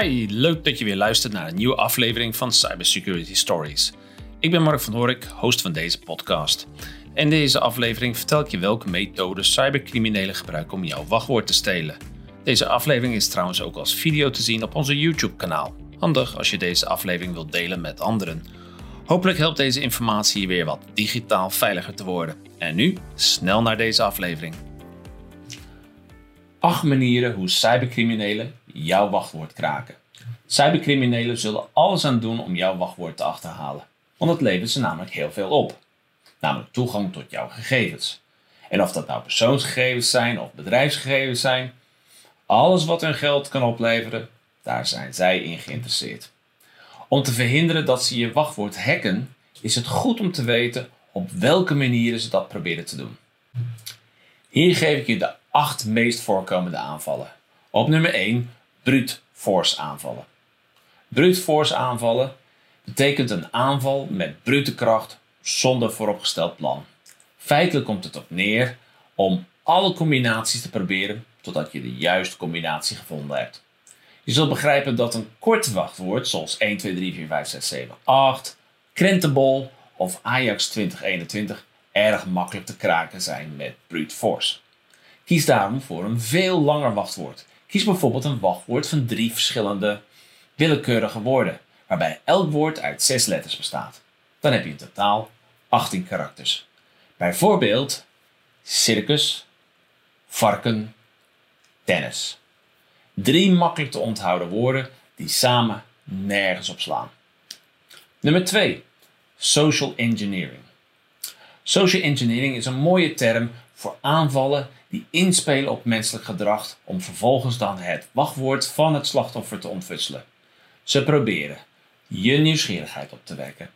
Hi, leuk dat je weer luistert naar een nieuwe aflevering van Cybersecurity Stories. Ik ben Mark van Hork, host van deze podcast. In deze aflevering vertel ik je welke methodes cybercriminelen gebruiken om jouw wachtwoord te stelen. Deze aflevering is trouwens ook als video te zien op onze YouTube-kanaal. Handig als je deze aflevering wilt delen met anderen. Hopelijk helpt deze informatie je weer wat digitaal veiliger te worden. En nu snel naar deze aflevering. 8 manieren hoe cybercriminelen jouw wachtwoord kraken. Cybercriminelen zullen alles aan doen om jouw wachtwoord te achterhalen, want het levert ze namelijk heel veel op. Namelijk toegang tot jouw gegevens. En of dat nou persoonsgegevens zijn of bedrijfsgegevens zijn, alles wat hun geld kan opleveren, daar zijn zij in geïnteresseerd. Om te verhinderen dat ze je wachtwoord hacken, is het goed om te weten op welke manieren ze dat proberen te doen. Hier geef ik je de acht meest voorkomende aanvallen. Op nummer 1 brute force aanvallen. Brute force aanvallen betekent een aanval met brute kracht zonder vooropgesteld plan. Feitelijk komt het op neer om alle combinaties te proberen totdat je de juiste combinatie gevonden hebt. Je zult begrijpen dat een kort wachtwoord zoals 1, 2, 3, 4, 5, 6, 7, 8, krentenbol of Ajax 2021 erg makkelijk te kraken zijn met brute force. Kies daarom voor een veel langer wachtwoord. Kies bijvoorbeeld een wachtwoord van drie verschillende willekeurige woorden, waarbij elk woord uit zes letters bestaat. Dan heb je in totaal 18 karakters. Bijvoorbeeld circus, varken, tennis. Drie makkelijk te onthouden woorden die samen nergens op slaan. Nummer 2. Social engineering. Social engineering is een mooie term voor aanvallen die inspelen op menselijk gedrag om vervolgens dan het wachtwoord van het slachtoffer te ontfutselen. Ze proberen je nieuwsgierigheid op te wekken,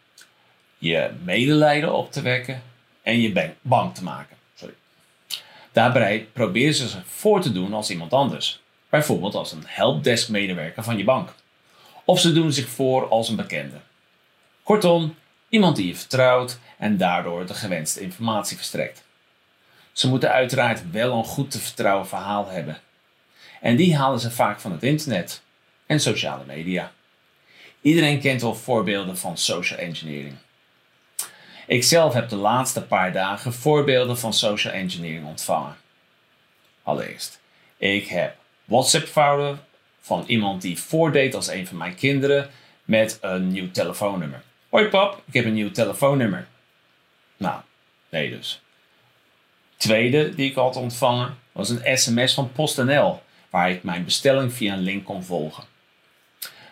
je medelijden op te wekken en je bang te maken. Sorry. Daarbij proberen ze zich voor te doen als iemand anders, bijvoorbeeld als een helpdesk medewerker van je bank. Of ze doen zich voor als een bekende. Kortom, iemand die je vertrouwt en daardoor de gewenste informatie verstrekt. Ze moeten uiteraard wel een goed te vertrouwen verhaal hebben. En die halen ze vaak van het internet en sociale media. Iedereen kent wel voorbeelden van social engineering. Ik zelf heb de laatste paar dagen voorbeelden van social engineering ontvangen. Allereerst, ik heb WhatsApp-fouten van iemand die voordeed als een van mijn kinderen met een nieuw telefoonnummer. Hoi pap, ik heb een nieuw telefoonnummer. Nou, nee dus. Tweede die ik had ontvangen was een sms van PostNL, waar ik mijn bestelling via een link kon volgen.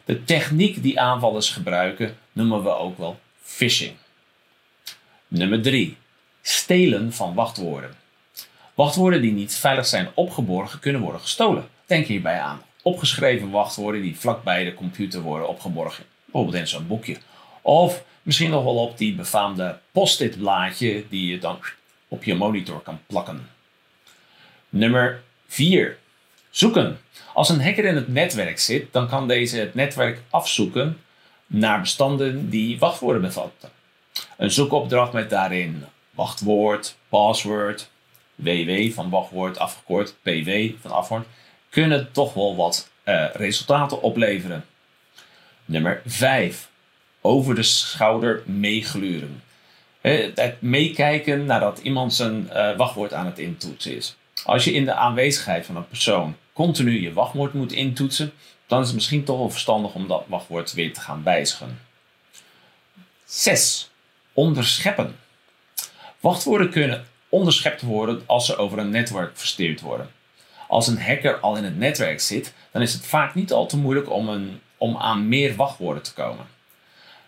De techniek die aanvallers gebruiken noemen we ook wel phishing. Nummer 3. Stelen van wachtwoorden. Wachtwoorden die niet veilig zijn opgeborgen kunnen worden gestolen. Denk hierbij aan opgeschreven wachtwoorden die vlakbij de computer worden opgeborgen, bijvoorbeeld in zo'n boekje. Of misschien nog wel op die befaamde post-it blaadje die je dan op je monitor kan plakken. Nummer 4. Zoeken. Als een hacker in het netwerk zit, dan kan deze het netwerk afzoeken naar bestanden die wachtwoorden bevatten. Een zoekopdracht met daarin wachtwoord, password, ww van wachtwoord afgekort, pw van afwoord, kunnen toch wel wat uh, resultaten opleveren. Nummer 5. Over de schouder meegluren het meekijken nadat iemand zijn uh, wachtwoord aan het intoetsen is. Als je in de aanwezigheid van een persoon continu je wachtwoord moet intoetsen, dan is het misschien toch wel verstandig om dat wachtwoord weer te gaan wijzigen. 6. Onderscheppen. Wachtwoorden kunnen onderschept worden als ze over een netwerk verstuurd worden. Als een hacker al in het netwerk zit, dan is het vaak niet al te moeilijk om, een, om aan meer wachtwoorden te komen.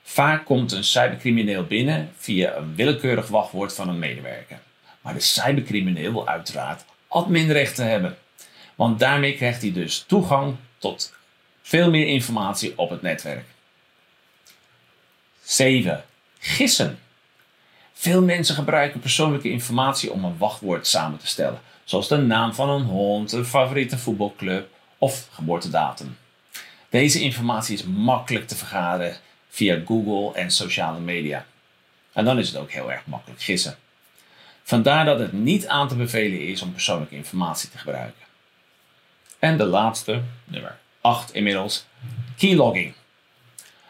Vaak komt een cybercrimineel binnen via een willekeurig wachtwoord van een medewerker. Maar de cybercrimineel wil uiteraard adminrechten hebben. Want daarmee krijgt hij dus toegang tot veel meer informatie op het netwerk. 7. Gissen. Veel mensen gebruiken persoonlijke informatie om een wachtwoord samen te stellen, zoals de naam van een hond, een favoriete voetbalclub of geboortedatum. Deze informatie is makkelijk te vergaren via Google en sociale media. En dan is het ook heel erg makkelijk gissen. Vandaar dat het niet aan te bevelen is om persoonlijke informatie te gebruiken. En de laatste, nummer 8 inmiddels, keylogging.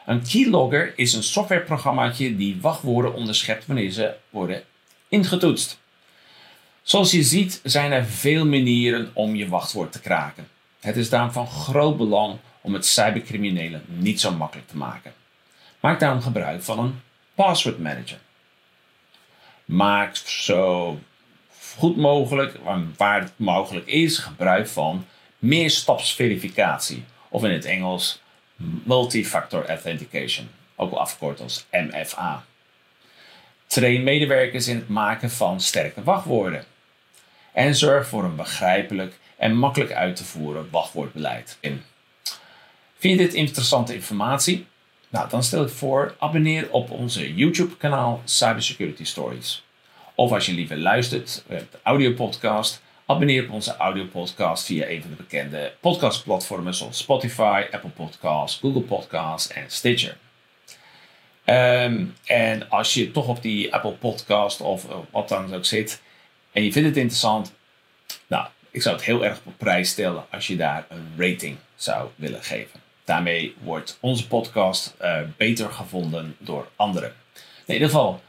Een keylogger is een softwareprogrammaatje die wachtwoorden onderschept wanneer ze worden ingetoetst. Zoals je ziet zijn er veel manieren om je wachtwoord te kraken. Het is daarom van groot belang om het cybercriminelen niet zo makkelijk te maken. Maak daarom gebruik van een password manager. Maak zo goed mogelijk, waar het mogelijk is, gebruik van meerstapsverificatie. Of in het Engels Multi-Factor Authentication, ook wel afgekort als MFA. Train medewerkers in het maken van sterke wachtwoorden. En zorg voor een begrijpelijk en makkelijk uit te voeren wachtwoordbeleid. In. Vind je dit interessante informatie? Nou, dan stel ik voor, abonneer op onze YouTube-kanaal Cybersecurity Stories. Of als je liever luistert, de audiopodcast, abonneer op onze audiopodcast via een van de bekende podcastplatformen zoals Spotify, Apple Podcasts, Google Podcasts en Stitcher. Ehm, en als je toch op die Apple Podcast of wat dan ook zit en je vindt het interessant, nou, ik zou het heel erg op prijs stellen als je daar een rating zou willen geven. Daarmee wordt onze podcast uh, beter gevonden door anderen. In ieder geval,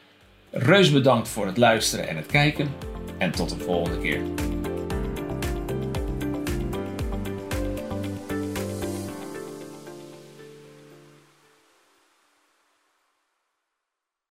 reus bedankt voor het luisteren en het kijken. En tot de volgende keer.